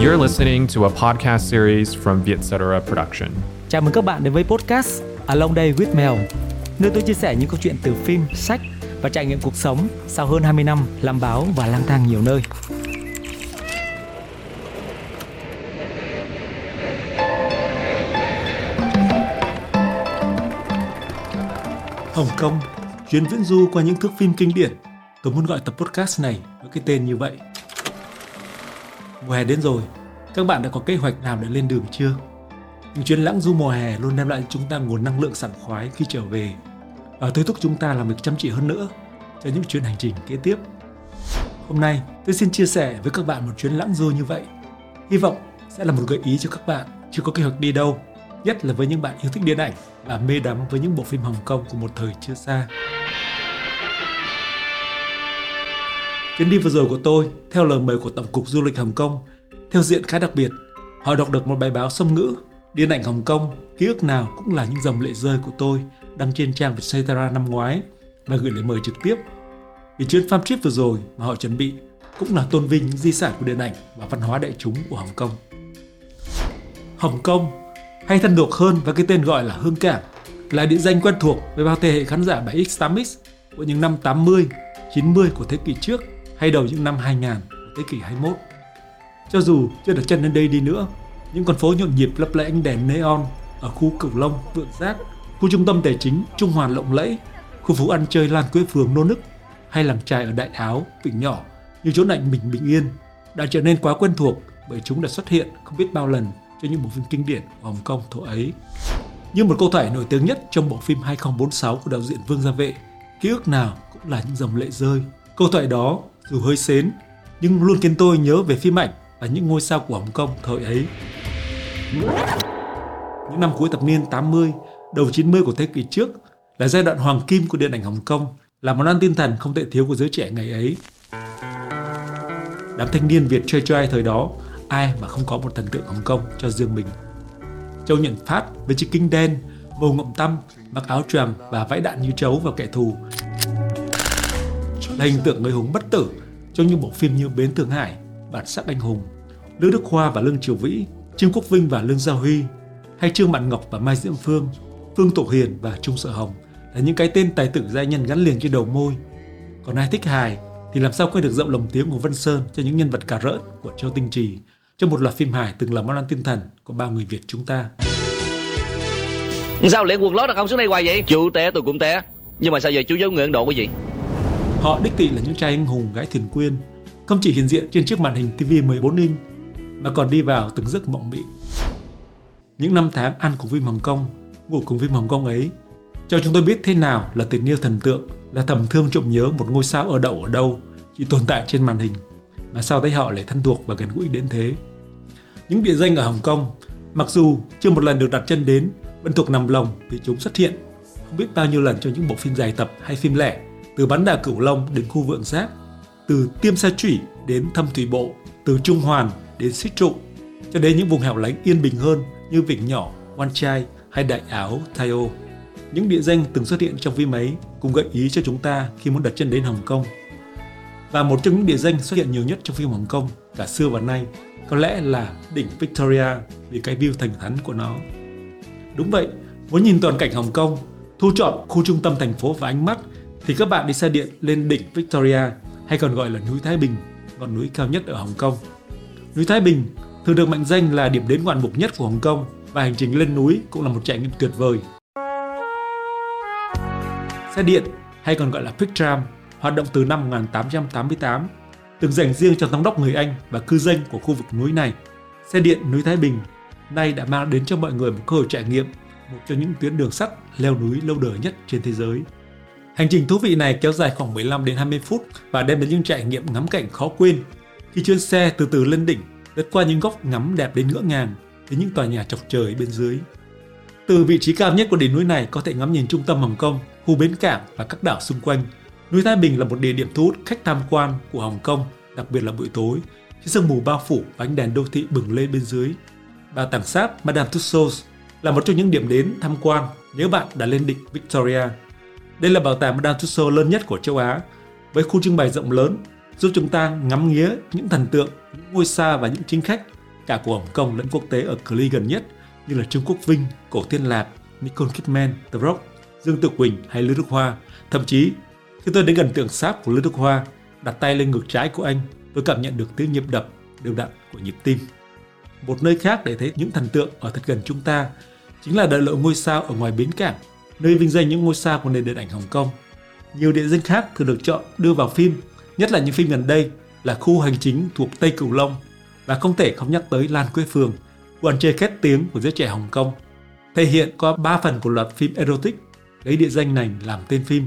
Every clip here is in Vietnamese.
You're listening to a podcast series from Vietcetera Production. Chào mừng các bạn đến với podcast Along Day with Mel, nơi tôi chia sẻ những câu chuyện từ phim, sách và trải nghiệm cuộc sống sau hơn 20 năm làm báo và lang thang nhiều nơi. Hồng Kông, chuyến viễn du qua những thước phim kinh điển. Tôi muốn gọi tập podcast này với cái tên như vậy. Mùa hè đến rồi, các bạn đã có kế hoạch nào để lên đường chưa? Những chuyến lãng du mùa hè luôn đem lại cho chúng ta nguồn năng lượng sảng khoái khi trở về và thôi thúc chúng ta làm việc chăm chỉ hơn nữa cho những chuyến hành trình kế tiếp. Hôm nay, tôi xin chia sẻ với các bạn một chuyến lãng du như vậy. Hy vọng sẽ là một gợi ý cho các bạn chưa có kế hoạch đi đâu, nhất là với những bạn yêu thích điện ảnh và mê đắm với những bộ phim Hồng Kông của một thời chưa xa. Chuyến đi vừa rồi của tôi, theo lời mời của Tổng cục Du lịch Hồng Kông, theo diện khá đặc biệt, họ đọc được một bài báo song ngữ Điện ảnh Hồng Kông, ký ức nào cũng là những dòng lệ rơi của tôi đăng trên trang Vietcetera năm ngoái và gửi lời mời trực tiếp. Vì chuyến farm trip vừa rồi mà họ chuẩn bị cũng là tôn vinh những di sản của điện ảnh và văn hóa đại chúng của Hồng Kông. Hồng Kông, hay thân thuộc hơn với cái tên gọi là Hương Cảng, là địa danh quen thuộc với bao thế hệ khán giả 7X, 8X của những năm 80, 90 của thế kỷ trước hay đầu những năm 2000 của thế kỷ 21. Cho dù chưa được chân đến đây đi nữa, những con phố nhộn nhịp lấp lẫy ánh đèn neon ở khu Cửu Long, Vượng Giác, khu trung tâm tài chính Trung Hoàn lộng lẫy, khu phố ăn chơi Lan Quế Phường nô nức hay làng trài ở Đại Áo, Vịnh Nhỏ như chỗ lạnh mình bình yên đã trở nên quá quen thuộc bởi chúng đã xuất hiện không biết bao lần cho những bộ phim kinh điển của Hồng Kông thổ ấy. Như một câu thoại nổi tiếng nhất trong bộ phim 2046 của đạo diễn Vương Gia Vệ, ký ức nào cũng là những dòng lệ rơi. Câu thoại đó dù hơi xến nhưng luôn khiến tôi nhớ về phim ảnh và những ngôi sao của Hồng Kông thời ấy. Những năm cuối thập niên 80, đầu 90 của thế kỷ trước là giai đoạn hoàng kim của điện ảnh Hồng Kông, là món ăn tinh thần không thể thiếu của giới trẻ ngày ấy. Đám thanh niên Việt chơi chơi thời đó, ai mà không có một thần tượng Hồng Kông cho riêng mình. Châu Nhận Phát với chiếc kính đen, màu ngậm tăm, mặc áo choàng và vẫy đạn như trấu vào kẻ thù hình tượng người hùng bất tử trong những bộ phim như Bến Thượng Hải, Bản sắc anh hùng, Lữ Đức Hoa và Lương Triều Vĩ, Trương Quốc Vinh và Lương Gia Huy, hay Trương Mạn Ngọc và Mai Diễm Phương, Phương Tổ Hiền và Trung Sợ Hồng là những cái tên tài tử giai nhân gắn liền trên đầu môi. Còn ai thích hài thì làm sao quên được rộng lồng tiếng của Vân Sơn cho những nhân vật cà rỡn của Châu Tinh Trì trong một loạt phim hài từng là món ăn tinh thần của bao người Việt chúng ta. Sao lễ quần lót là không xuống đây hoài vậy? Chú té tôi cũng té. Nhưng mà sao giờ chú giấu người Ấn Độ cái gì? Họ đích thị là những trai anh hùng gái thuyền quyên, không chỉ hiện diện trên chiếc màn hình TV 14 inch mà còn đi vào từng giấc mộng mị. Những năm tháng ăn cùng phim Hồng Kông, ngủ cùng phim Hồng Kông ấy, cho chúng tôi biết thế nào là tình yêu thần tượng, là thầm thương trộm nhớ một ngôi sao ở đậu ở đâu, chỉ tồn tại trên màn hình, mà sao thấy họ lại thân thuộc và gần gũi đến thế. Những địa danh ở Hồng Kông, mặc dù chưa một lần được đặt chân đến, vẫn thuộc nằm lòng vì chúng xuất hiện không biết bao nhiêu lần trong những bộ phim dài tập hay phim lẻ, từ bắn đà cửu long đến khu vượng giáp, từ tiêm sa chủy đến thâm thủy bộ, từ trung hoàn đến xích trụ, cho đến những vùng hẻo lánh yên bình hơn như Vịnh Nhỏ, Wan Chai hay Đại Áo, Thaio. Những địa danh từng xuất hiện trong phim ấy cũng gợi ý cho chúng ta khi muốn đặt chân đến Hồng Kông. Và một trong những địa danh xuất hiện nhiều nhất trong phim Hồng Kông cả xưa và nay có lẽ là đỉnh Victoria vì cái view thành thắn của nó. Đúng vậy, muốn nhìn toàn cảnh Hồng Kông, thu chọn khu trung tâm thành phố và ánh mắt thì các bạn đi xe điện lên đỉnh Victoria hay còn gọi là núi Thái Bình, ngọn núi cao nhất ở Hồng Kông. Núi Thái Bình thường được mệnh danh là điểm đến ngoạn mục nhất của Hồng Kông và hành trình lên núi cũng là một trải nghiệm tuyệt vời. Xe điện hay còn gọi là Pick Tram hoạt động từ năm 1888, từng dành riêng cho thống đốc người Anh và cư dân của khu vực núi này. Xe điện núi Thái Bình nay đã mang đến cho mọi người một cơ hội trải nghiệm một trong những tuyến đường sắt leo núi lâu đời nhất trên thế giới. Hành trình thú vị này kéo dài khoảng 15 đến 20 phút và đem đến những trải nghiệm ngắm cảnh khó quên. Khi chuyến xe từ từ lên đỉnh, lướt qua những góc ngắm đẹp đến ngỡ ngàng đến những tòa nhà chọc trời bên dưới. Từ vị trí cao nhất của đỉnh núi này có thể ngắm nhìn trung tâm Hồng Kông, khu bến cảng và các đảo xung quanh. Núi Thái Bình là một địa điểm thu hút khách tham quan của Hồng Kông, đặc biệt là buổi tối, khi sương mù bao phủ và ánh đèn đô thị bừng lên bên dưới. Bảo tàng sáp Madame Tussauds là một trong những điểm đến tham quan nếu bạn đã lên đỉnh Victoria. Đây là bảo tàng Madame Tussauds lớn nhất của châu Á, với khu trưng bày rộng lớn, giúp chúng ta ngắm nghía những thần tượng, những ngôi sao và những chính khách cả của Hồng Kông lẫn quốc tế ở cự ly gần nhất như là Trương Quốc Vinh, Cổ Thiên Lạc, Nicole Kidman, The Rock, Dương Tự Quỳnh hay Lưu Đức Hoa. Thậm chí, khi tôi đến gần tượng sáp của Lưu Đức Hoa, đặt tay lên ngực trái của anh, tôi cảm nhận được tiếng nhịp đập đều đặn của nhịp tim. Một nơi khác để thấy những thần tượng ở thật gần chúng ta chính là đại lộ ngôi sao ở ngoài bến cảng, nơi vinh danh những ngôi sao của nền điện ảnh Hồng Kông. Nhiều địa danh khác thường được chọn đưa vào phim, nhất là những phim gần đây là khu hành chính thuộc Tây Cửu Long và không thể không nhắc tới Lan Quế Phường, quần chơi khét tiếng của giới trẻ Hồng Kông. Thể hiện qua 3 phần của loạt phim erotic lấy địa danh này làm tên phim.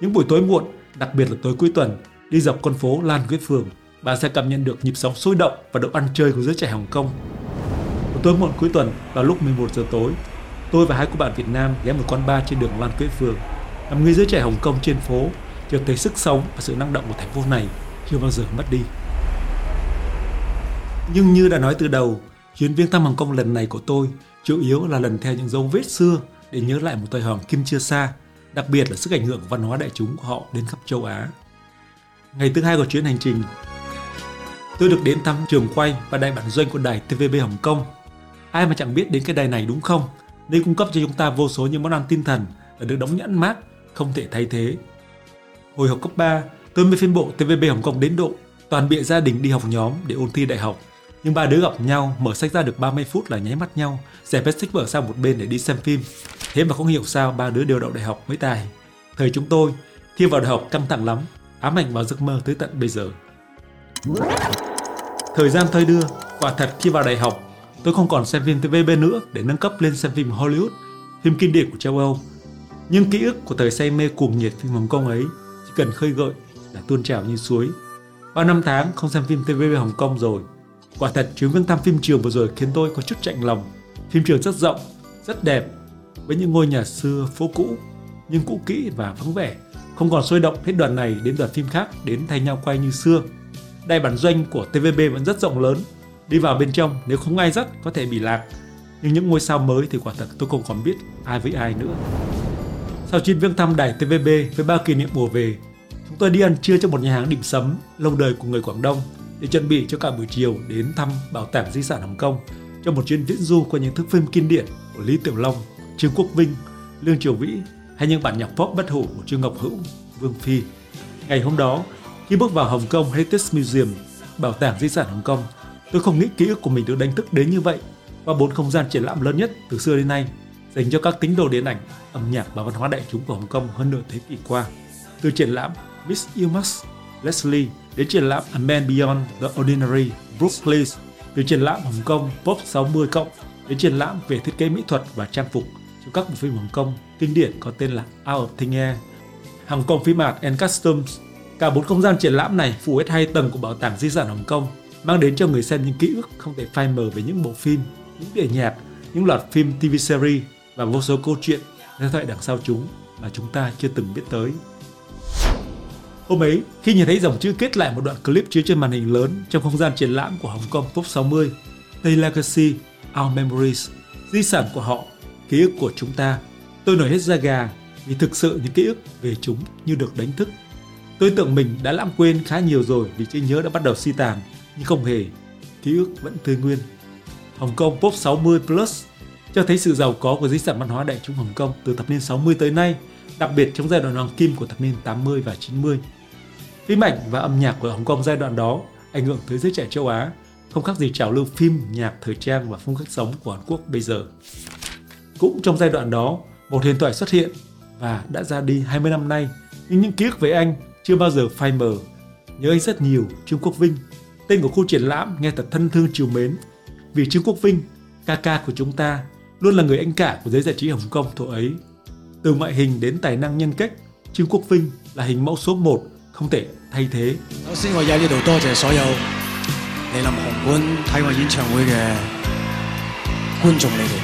Những buổi tối muộn, đặc biệt là tối cuối tuần, đi dọc con phố Lan Quế Phường, bạn sẽ cảm nhận được nhịp sống sôi động và độ ăn chơi của giới trẻ Hồng Kông. Một tối muộn cuối tuần vào lúc 11 giờ tối, tôi và hai cô bạn Việt Nam ghé một quán bar trên đường Lan Quế Phường. Làm người giới trẻ Hồng Kông trên phố, chợt thấy sức sống và sự năng động của thành phố này chưa bao giờ mất đi. Nhưng như đã nói từ đầu, chuyến viếng thăm Hồng Kông lần này của tôi chủ yếu là lần theo những dấu vết xưa để nhớ lại một thời hoàng kim chưa xa, đặc biệt là sức ảnh hưởng của văn hóa đại chúng của họ đến khắp châu Á. Ngày thứ hai của chuyến hành trình, tôi được đến thăm trường quay và đại bản doanh của đài TVB Hồng Kông. Ai mà chẳng biết đến cái đài này đúng không? Đây cung cấp cho chúng ta vô số những món ăn tinh thần và được đóng nhãn mát, không thể thay thế. Hồi học cấp 3, tôi mới phiên bộ TVB Hồng Kông đến độ toàn bịa gia đình đi học nhóm để ôn thi đại học. Nhưng ba đứa gặp nhau, mở sách ra được 30 phút là nháy mắt nhau, dẹp hết sách vở sang một bên để đi xem phim. Thế mà không hiểu sao ba đứa đều đậu đại học mới tài. Thời chúng tôi, thi vào đại học căng thẳng lắm, ám ảnh vào giấc mơ tới tận bây giờ. Thời gian thời đưa, quả thật khi vào đại học, tôi không còn xem phim TVB nữa để nâng cấp lên xem phim Hollywood, phim kinh điển của châu Âu. Nhưng ký ức của thời say mê cuồng nhiệt phim Hồng Kông ấy chỉ cần khơi gợi là tuôn trào như suối. Bao năm tháng không xem phim TVB Hồng Kông rồi. Quả thật chuyến viếng thăm phim trường vừa rồi khiến tôi có chút chạnh lòng. Phim trường rất rộng, rất đẹp, với những ngôi nhà xưa phố cũ nhưng cũ kỹ và vắng vẻ không còn sôi động hết đoàn này đến đoàn phim khác đến thay nhau quay như xưa Đài bản doanh của TVB vẫn rất rộng lớn đi vào bên trong nếu không ai dắt có thể bị lạc nhưng những ngôi sao mới thì quả thật tôi không còn biết ai với ai nữa sau chuyến viếng thăm đài TVB với bao kỷ niệm mùa về chúng tôi đi ăn trưa trong một nhà hàng điểm sấm lâu đời của người Quảng Đông để chuẩn bị cho cả buổi chiều đến thăm bảo tàng di sản Hồng Kông trong một chuyến viễn du qua những thước phim kinh điển của Lý Tiểu Long, Trương Quốc Vinh, Lương Triều Vĩ hay những bản nhạc pop bất hủ của Trương Ngọc Hữu, Vương Phi. Ngày hôm đó, khi bước vào Hồng Kông Heritage Museum, bảo tàng di sản Hồng Kông, tôi không nghĩ ký ức của mình được đánh thức đến như vậy qua bốn không gian triển lãm lớn nhất từ xưa đến nay dành cho các tín đồ điện ảnh, âm nhạc và văn hóa đại chúng của Hồng Kông hơn nửa thế kỷ qua. Từ triển lãm Miss You Must, Leslie đến triển lãm A Man Beyond the Ordinary, Brooke Place, từ triển lãm Hồng Kông Pop 60 cộng đến triển lãm về thiết kế mỹ thuật và trang phục trong các bộ phim Hồng Kông kinh điển có tên là Out of Thin Air, Hồng Kông Phim Art and Customs. Cả bốn không gian triển lãm này phủ hết hai tầng của bảo tàng di sản Hồng Kông, mang đến cho người xem những ký ức không thể phai mờ về những bộ phim, những địa nhạc, những loạt phim TV series và vô số câu chuyện ra thoại đằng sau chúng mà chúng ta chưa từng biết tới. Hôm ấy, khi nhìn thấy dòng chữ kết lại một đoạn clip chiếu trên màn hình lớn trong không gian triển lãm của Hồng Kông Top 60, The Legacy, Our Memories, di sản của họ, ký ức của chúng ta, tôi nổi hết da gà vì thực sự những ký ức về chúng như được đánh thức. Tôi tưởng mình đã lãng quên khá nhiều rồi vì trí nhớ đã bắt đầu suy tàn, nhưng không hề, ký ức vẫn tươi nguyên. Hồng Kông Pop 60 Plus cho thấy sự giàu có của di sản văn hóa đại chúng Hồng Kông từ thập niên 60 tới nay, đặc biệt trong giai đoạn hoàng kim của thập niên 80 và 90. Phim ảnh và âm nhạc của Hồng Kông giai đoạn đó ảnh hưởng tới giới trẻ châu Á, không khác gì trào lưu phim, nhạc, thời trang và phong cách sống của Hàn Quốc bây giờ. Cũng trong giai đoạn đó, một huyền thoại xuất hiện và đã ra đi 20 năm nay, nhưng những ký ức về anh chưa bao giờ phai mờ. Nhớ anh rất nhiều, Trương Quốc Vinh. Tên của khu triển lãm nghe thật thân thương chiều mến. Vì Trương Quốc Vinh, ca ca của chúng ta, luôn là người anh cả của giới giải trí Hồng Kông thuở ấy. Từ ngoại hình đến tài năng nhân cách, Trương Quốc Vinh là hình mẫu số 1 không thể thay thế. 首先我喺呢度多谢所有嚟临红馆睇我演唱会嘅观众你哋，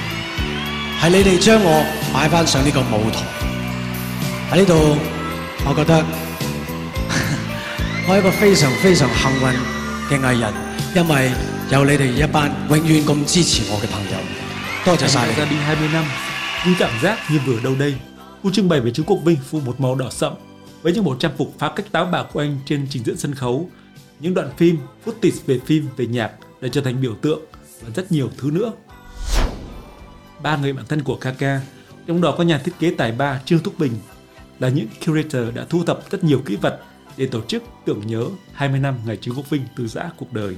系你哋将我摆翻上呢个舞台。喺呢度，我觉得我系一个非常非常幸运 嘅艺人，因为有你哋一班永远咁支持我嘅朋友。多谢晒 Anh 你 đã 哋 ra。đi 20 năm, nhưng cảm giác như vừa đâu đây. Khu trưng bày về Trương Quốc Vinh phủ một màu đỏ sậm với những bộ trang phục phá cách táo bạo của anh trên trình diễn sân khấu. Những đoạn phim, footage về phim, về nhạc đã trở thành biểu tượng và rất nhiều thứ nữa. Ba người bạn thân của Kaka, trong đó có nhà thiết kế tài ba Trương Thúc Bình, là những curator đã thu thập rất nhiều kỹ vật để tổ chức tưởng nhớ 20 năm ngày Trương Quốc Vinh từ giã cuộc đời.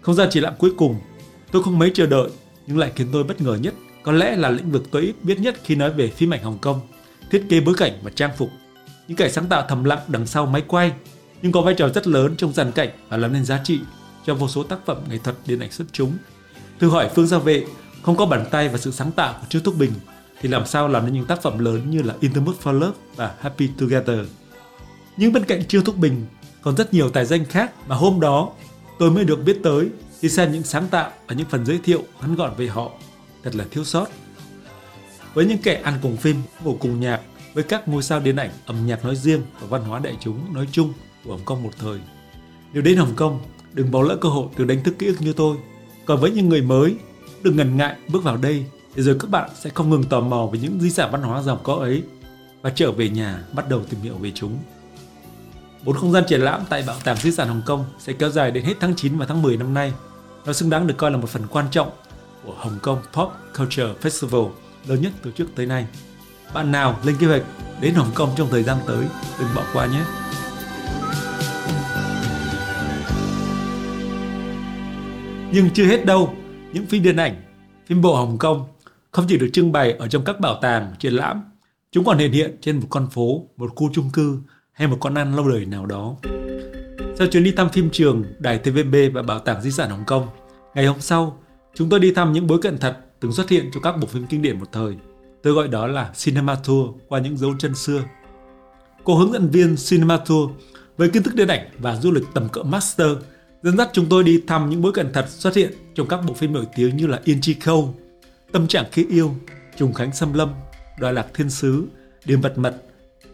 Không gian triển lãm cuối cùng, tôi không mấy chờ đợi nhưng lại khiến tôi bất ngờ nhất có lẽ là lĩnh vực tôi ít biết nhất khi nói về phim ảnh Hồng Kông, thiết kế bối cảnh và trang phục. Những kẻ sáng tạo thầm lặng đằng sau máy quay, nhưng có vai trò rất lớn trong dàn cảnh và làm nên giá trị cho vô số tác phẩm nghệ thuật điện ảnh xuất chúng. Thử hỏi Phương Gia Vệ không có bàn tay và sự sáng tạo của Trương Thúc Bình thì làm sao làm nên những tác phẩm lớn như là In for Love và Happy Together. Nhưng bên cạnh Trương Thúc Bình còn rất nhiều tài danh khác mà hôm đó tôi mới được biết tới khi xem những sáng tạo và những phần giới thiệu ngắn gọn về họ thật là thiếu sót. Với những kẻ ăn cùng phim, ngủ cùng nhạc, với các ngôi sao điện ảnh, âm nhạc nói riêng và văn hóa đại chúng nói chung của Hồng Kông một thời. Nếu đến Hồng Kông, đừng bỏ lỡ cơ hội được đánh thức ký ức như tôi. Còn với những người mới, đừng ngần ngại bước vào đây để rồi các bạn sẽ không ngừng tò mò về những di sản văn hóa giàu có ấy và trở về nhà bắt đầu tìm hiểu về chúng. Bốn không gian triển lãm tại Bảo tàng Di sản Hồng Kông sẽ kéo dài đến hết tháng 9 và tháng 10 năm nay. Nó xứng đáng được coi là một phần quan trọng của Hồng Kông Pop Culture Festival lớn nhất từ trước tới nay. Bạn nào lên kế hoạch đến Hồng Kông trong thời gian tới, đừng bỏ qua nhé. Nhưng chưa hết đâu, những phim điện ảnh, phim bộ Hồng Kông không chỉ được trưng bày ở trong các bảo tàng, triển lãm, chúng còn hiện hiện trên một con phố, một khu chung cư hay một con ăn lâu đời nào đó. Sau chuyến đi thăm phim trường, đài TVB và bảo tàng di sản Hồng Kông, ngày hôm sau, chúng tôi đi thăm những bối cảnh thật từng xuất hiện trong các bộ phim kinh điển một thời. Tôi gọi đó là Cinema Tour qua những dấu chân xưa. Cô hướng dẫn viên Cinema Tour với kiến thức điện ảnh và du lịch tầm cỡ master dẫn dắt chúng tôi đi thăm những bối cảnh thật xuất hiện trong các bộ phim nổi tiếng như là Yên Chi Khâu, Tâm trạng khi yêu, Trùng Khánh Xâm Lâm, Đoài Lạc Thiên Sứ, Điềm Vật Mật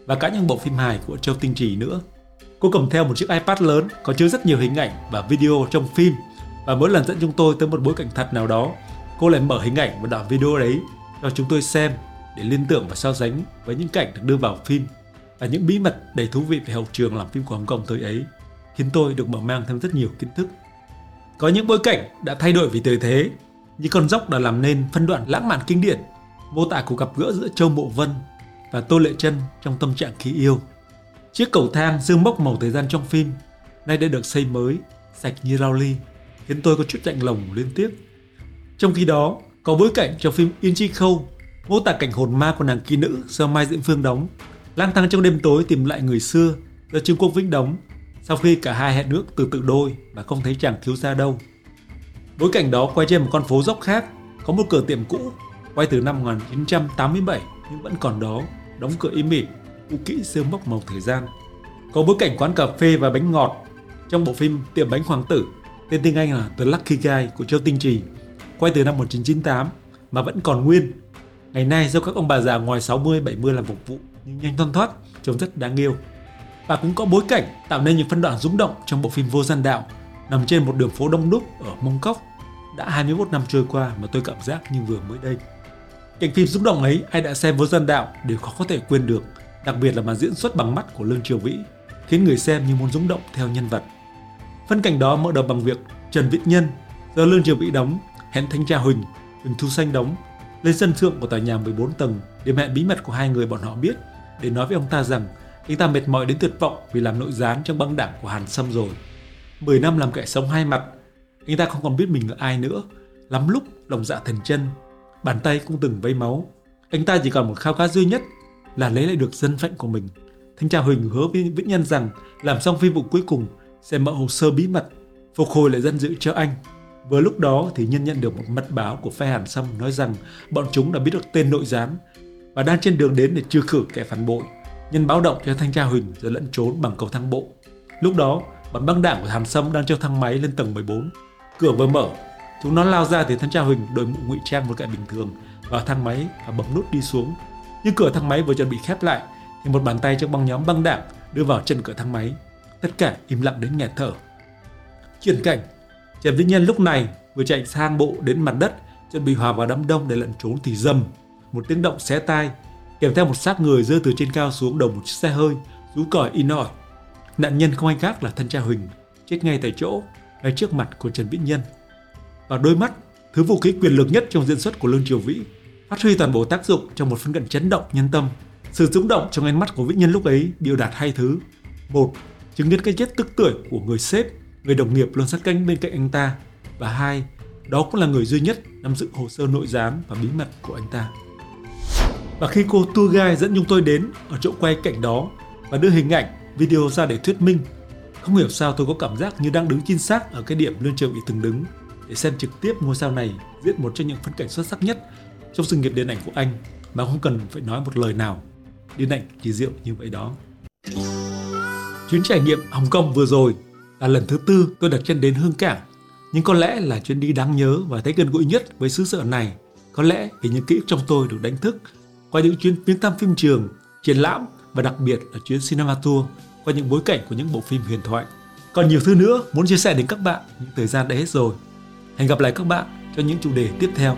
và cả những bộ phim hài của Châu Tinh Trì nữa. Cô cầm theo một chiếc iPad lớn có chứa rất nhiều hình ảnh và video trong phim và mỗi lần dẫn chúng tôi tới một bối cảnh thật nào đó, cô lại mở hình ảnh và đoạn video đấy cho chúng tôi xem để liên tưởng và so sánh với những cảnh được đưa vào phim và những bí mật đầy thú vị về hậu trường làm phim của Hồng Kông thời ấy khiến tôi được mở mang thêm rất nhiều kiến thức. Có những bối cảnh đã thay đổi vì thời thế, như con dốc đã làm nên phân đoạn lãng mạn kinh điển, mô tả cuộc gặp gỡ giữa Châu Mộ Vân và Tô Lệ Chân trong tâm trạng khi yêu. Chiếc cầu thang dương mốc màu thời gian trong phim nay đã được xây mới, sạch như rau ly, khiến tôi có chút lạnh lòng liên tiếp. Trong khi đó, có bối cảnh trong phim Yên Chi Khâu mô tả cảnh hồn ma của nàng kỹ nữ do Mai Diễm Phương đóng, lang thang trong đêm tối tìm lại người xưa do Trương Quốc Vĩnh đóng sau khi cả hai hẹn nước từ tự đôi mà không thấy chàng thiếu gia đâu. Bối cảnh đó quay trên một con phố dốc khác, có một cửa tiệm cũ, quay từ năm 1987 nhưng vẫn còn đó, đóng cửa im mỉm, cũ kỹ sương mốc màu thời gian. Có bối cảnh quán cà phê và bánh ngọt trong bộ phim Tiệm bánh hoàng tử, tên tiếng Anh là The Lucky Guy của Châu Tinh Trì, quay từ năm 1998 mà vẫn còn nguyên. Ngày nay do các ông bà già ngoài 60 70 làm phục vụ nhưng nhanh thoăn thoát, trông rất đáng yêu và cũng có bối cảnh tạo nên những phân đoạn rúng động trong bộ phim Vô Gian Đạo nằm trên một đường phố đông đúc ở Mông Cốc. Đã 21 năm trôi qua mà tôi cảm giác như vừa mới đây. Cảnh phim rung động ấy ai đã xem Vô dân Đạo đều khó có thể quên được, đặc biệt là màn diễn xuất bằng mắt của Lương Triều Vĩ, khiến người xem như muốn rung động theo nhân vật. Phân cảnh đó mở đầu bằng việc Trần Viễn Nhân do Lương Triều Vĩ đóng hẹn thanh tra Huỳnh, Huỳnh Thu Xanh đóng lên sân thượng của tòa nhà 14 tầng để hẹn bí mật của hai người bọn họ biết để nói với ông ta rằng anh ta mệt mỏi đến tuyệt vọng vì làm nội gián trong băng đảng của Hàn Sâm rồi. 10 năm làm kẻ sống hai mặt, anh ta không còn biết mình là ai nữa. Lắm lúc lòng dạ thần chân, bàn tay cũng từng vây máu. Anh ta chỉ còn một khao khát duy nhất là lấy lại được dân phận của mình. Thanh tra Huỳnh hứa với Vĩnh Nhân rằng làm xong phi vụ cuối cùng sẽ mở hồ sơ bí mật, phục hồi lại dân dự cho anh. Vừa lúc đó thì nhân nhận được một mật báo của phe Hàn Sâm nói rằng bọn chúng đã biết được tên nội gián và đang trên đường đến để trừ khử kẻ phản bội nhân báo động cho thanh tra Huỳnh rồi lẫn trốn bằng cầu thang bộ. Lúc đó, bọn băng đảng của Hàn Sâm đang treo thang máy lên tầng 14. Cửa vừa mở, chúng nó lao ra thì thanh tra Huỳnh đội mũ ngụy trang một cái bình thường vào thang máy và bấm nút đi xuống. Nhưng cửa thang máy vừa chuẩn bị khép lại thì một bàn tay trong băng nhóm băng đảng đưa vào chân cửa thang máy. Tất cả im lặng đến nghẹt thở. Chuyển cảnh, Trần Vĩnh Nhân lúc này vừa chạy sang bộ đến mặt đất chuẩn bị hòa vào đám đông để lẩn trốn thì dầm một tiếng động xé tai kèm theo một xác người rơi từ trên cao xuống đầu một chiếc xe hơi, rú còi in ỏi. Nạn nhân không ai khác là thân cha Huỳnh, chết ngay tại chỗ, ngay trước mặt của Trần Vĩnh Nhân và đôi mắt, thứ vũ khí quyền lực nhất trong diễn xuất của Lương Triều Vĩ, phát huy toàn bộ tác dụng trong một phân cảnh chấn động nhân tâm. Sự rung động trong ánh mắt của Vĩ Nhân lúc ấy biểu đạt hai thứ. Một, chứng kiến cái chết tức tuổi của người sếp, người đồng nghiệp luôn sát canh bên cạnh anh ta. Và hai, đó cũng là người duy nhất nắm giữ hồ sơ nội gián và bí mật của anh ta. Và khi cô tour guide dẫn chúng tôi đến ở chỗ quay cảnh đó và đưa hình ảnh, video ra để thuyết minh, không hiểu sao tôi có cảm giác như đang đứng chính xác ở cái điểm Lương Triều Vĩ từng đứng để xem trực tiếp ngôi sao này diễn một trong những phân cảnh xuất sắc nhất trong sự nghiệp điện ảnh của anh mà không cần phải nói một lời nào. Điện ảnh kỳ diệu như vậy đó. Chuyến trải nghiệm Hồng Kông vừa rồi là lần thứ tư tôi đặt chân đến Hương Cảng nhưng có lẽ là chuyến đi đáng nhớ và thấy gần gũi nhất với xứ sở này. Có lẽ vì những ký ức trong tôi được đánh thức qua những chuyến viếng thăm phim trường, triển lãm và đặc biệt là chuyến cinema tour qua những bối cảnh của những bộ phim huyền thoại. Còn nhiều thứ nữa muốn chia sẻ đến các bạn nhưng thời gian đã hết rồi. Hẹn gặp lại các bạn cho những chủ đề tiếp theo.